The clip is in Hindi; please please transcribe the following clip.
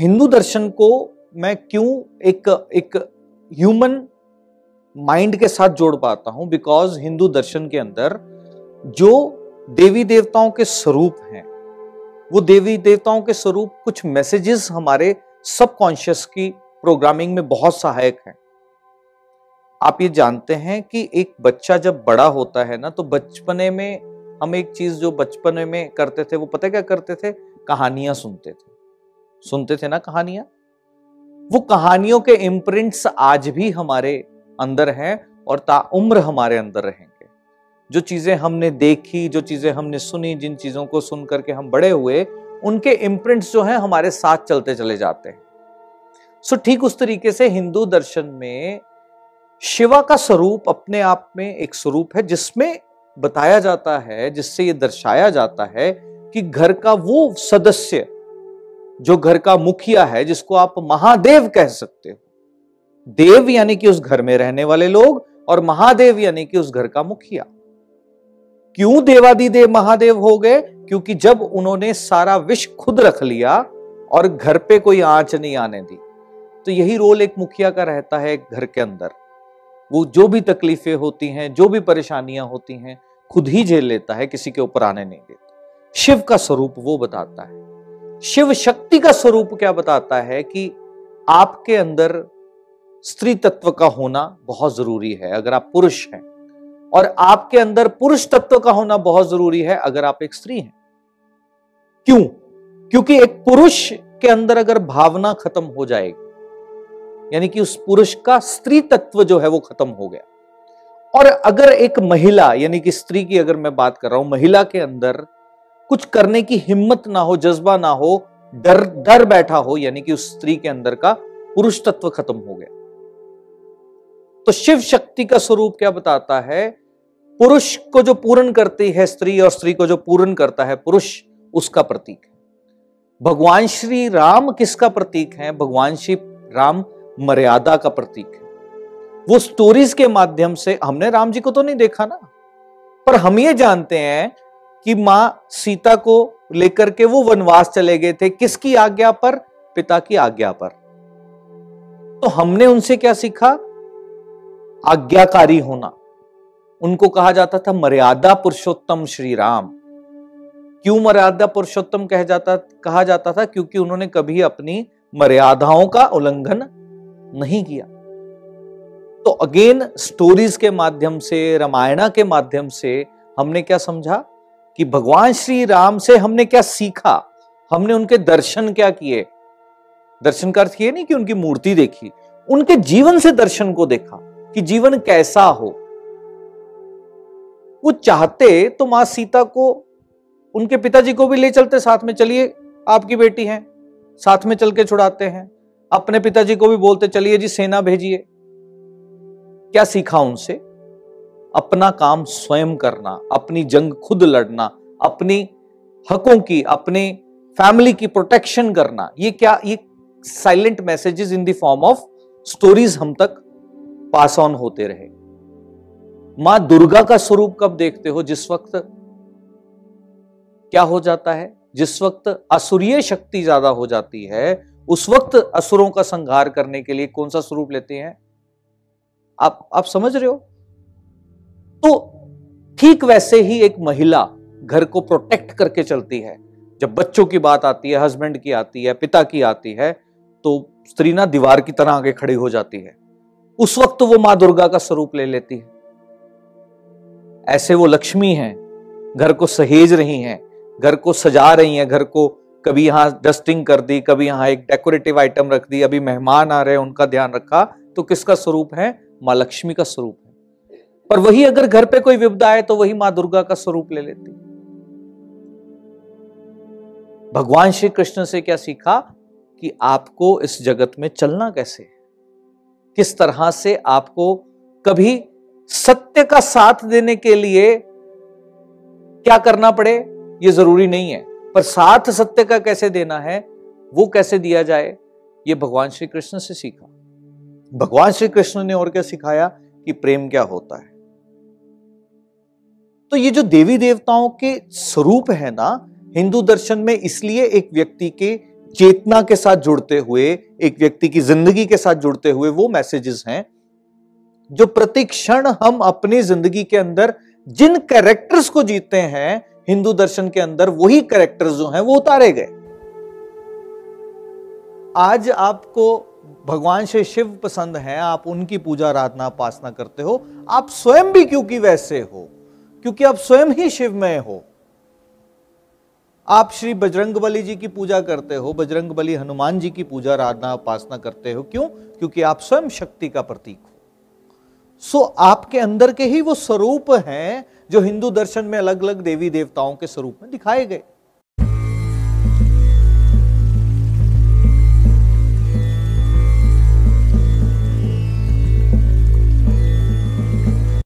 हिंदू दर्शन को मैं क्यों एक एक ह्यूमन माइंड के साथ जोड़ पाता हूँ? बिकॉज़ हिंदू दर्शन के अंदर जो देवी देवताओं के स्वरूप हैं, वो देवी देवताओं के स्वरूप कुछ मैसेजेस हमारे सबकॉन्शियस की प्रोग्रामिंग में बहुत सहायक हैं। आप ये जानते हैं कि एक बच्चा जब बड़ा होता है ना तो बचपने में हम एक चीज़ जो बचपने में करते थे, वो पता क्या करते थे? कहानियाँ सुनते थे। सुनते थे ना कहानियाँ? वो कहानियों के इम्प्रिंट्स आज भी हमारे अंदर हैं और ताउम्र हमारे अंदर रहेंगे। जो चीज़ें हमने देखी, जो चीज़ें हमने सुनी, जिन चीज़ों को सुन करके हम बड़े हुए, उनके इम्प्रिंट्स जो हैं हमारे साथ चलते चले जाते हैं। सो ठीक उस तरीके से हिंदू दर्शन में शिवा का स्वरूप अपने आप में एक स्वरूप है, जिसमें बताया जाता है, जिससे ये दर्शाया जाता है कि घर का वो सदस्य जो घर का मुखिया है, जिसको आप महादेव कह सकते हो। देव यानी कि उस घर में रहने वाले लोग और महादेव यानी कि उस घर का मुखिया। क्यों देवादिदेव महादेव हो गए? क्योंकि जब उन्होंने सारा विष खुद रख लिया और घर पे कोई आँच नहीं आने दी तो यही रोल एक मुखिया का रहता है घर के अंदर। वो जो भी तकलीफें होती हैं, जो भी परेशानियाँ होती हैं, खुद ही झेल लेता है, किसी के ऊपर आने नहीं देता। शिव का स्वरूप वो बताता है। शिव शक्ति का स्वरूप क्या बताता है कि आपके अंदर स्त्री तत्व का होना बहुत ज़रूरी है, अगर आप पुरुष हैं। और आपके अंदर पुरुष तत्व का होना बहुत ज़रूरी है, अगर आप एक स्त्री हैं। क्यों? क्योंकि एक पुरुष के अंदर अगर भावना खत्म हो जाएगी, यानी कि उस पुरुष का स्त्री तत्व जो है वो खत्म हो गया। और अगर एक महिला, यानी कि स्त्री की अगर मैं बात कर रहा हूँ, महिला के अंदर कुछ करने की हिम्मत ना हो, जज्बा ना हो, डर डर बैठा हो, यानी कि उस स्त्री के अंदर का पुरुष तत्व खत्म हो गया। तो शिव शक्ति का स्वरूप क्या बताता है? पुरुष को जो पूर्ण करती है स्त्री और स्त्री को जो पूर्ण करता है पुरुष, उसका प्रतीक है। भगवान श्री राम किसका प्रतीक है? भगवान श्री राम मर्यादा का प्रतीक है। वो स्टोरीज के माध्यम से, हमने राम जी को तो नहीं देखा ना? पर हम ये जानते हैं कि माँ सीता को लेकर के वो वनवास चले गए थे। किसकी आज्ञा पर? पिता की आज्ञा पर। तो हमने उनसे क्या सीखा? आज्ञाकारी होना। उनको कहा जाता था, मर्यादा पुरुषोत्तम श्री राम क्यों मर्यादा पुरुषोत्तम कह जाता, कहा जाता था? क्योंकि उन्होंने कभी अपनी मर्यादाओं का उल्लंघन नहीं किया। तो अगेन स्टोरीज के माध्यम से, रामायणा के माध्यम से हमने क्या समझा? कि भगवान श्री राम से हमने क्या सीखा? हमने उनके दर्शन क्या किए? दर्शन का अर्थ ये नहीं कि उनकी मूर्ति देखी, उनके जीवन से दर्शन को देखा कि जीवन कैसा हो। वो चाहते तो माँ सीता को, उनके पिताजी को भी ले चलते, साथ में चलिए, आपकी बेटी है, साथ में चल के छुड़ाते हैं। अपने पिताजी को भी बोलते, चलिए जी, सेना भेजिए। क्या सीखा उनसे? अपना काम स्वयं करना, अपनी जंग खुद लड़ना, अपनी हकों की, अपने फैमिली की प्रोटेक्शन करना, ये क्या, ये silent messages in the form of stories हम तक पास ऑन होते रहे। माँ दुर्गा का स्वरूप कब देखते हो? जिस वक्त क्या हो जाता है? जिस वक्त असुरीय शक्ति ज़्यादा हो जाती है, उस वक्त असुरों का संहार करने के लिए कौन सा स्वरूप लेते हैं? आप आप समझ रहे हो? तो ठीक वैसे ही एक महिला घर को प्रोटेक्ट करके चलती है। जब बच्चों की बात आती है हस्बैंड की आती है, पिता की आती है तो स्त्री ना दीवार की तरह आगे खड़ी हो जाती है। उस वक्त वो माँ दुर्गा का स्वरूप ले लेती है। ऐसे वो लक्ष्मी हैं, घर को सहेज रही हैं, घर को सजा रही हैं, घर को कभी यहाँ डस्टिंग कर दी, कभी यहाँ एक डेकोरेटिव आइटम रख दी, अभी मेहमान आ रहे हैं, उनका ध्यान रखा तो किसका स्वरूप है? माँ लक्ष्मी का स्वरूप। है पर वही अगर घर पे कोई विपदा आए तो वही माँ दुर्गा का स्वरूप ले लेती। भगवान श्री कृष्ण से क्या सीखा कि आपको इस जगत में चलना कैसे है? किस तरह से आपको कभी सत्य का साथ देने के लिए क्या करना पड़े, ये ज़रूरी नहीं है। पर साथ सत्य का कैसे देना है, वो कैसे दिया जाए, ये भगवान श्री कृष्ण से सीखा। भगवान श्री कृष्ण ने और क्या सिखाया कि प्रेम क्या होता है? तो ये जो देवी देवताओं के स्वरूप है ना, हिंदू दर्शन में इसलिए एक व्यक्ति के चेतना के साथ जुड़ते हुए, एक व्यक्ति की ज़िंदगी के साथ जुड़ते हुए वो मैसेजेस हैं, जो प्रतिक्षण हम अपनी ज़िंदगी के अंदर जिन कैरेक्टर्स को जीते हैं, हिंदू दर्शन के अंदर वही कैरेक्टर्स जो हैं वो उतारे गए। आज आपको भगवान श्री शिव पसंद है, आप उनकी पूजा आराधना उपासना करते हो, आप स्वयं भी क्योंकि वैसे हो। क्योंकि आप स्वयं ही शिवमय हो। आप श्री बजरंग बली जी की पूजा करते हो बजरंग बली हनुमान जी की पूजा, आराधना, उपासना करते हो। क्यों? क्योंकि आप स्वयं शक्ति का प्रतीक हो। सो आपके अंदर के ही वो स्वरूप हैं, जो हिंदू दर्शन में अलग अलग देवी देवताओं के स्वरूप में दिखाए गए।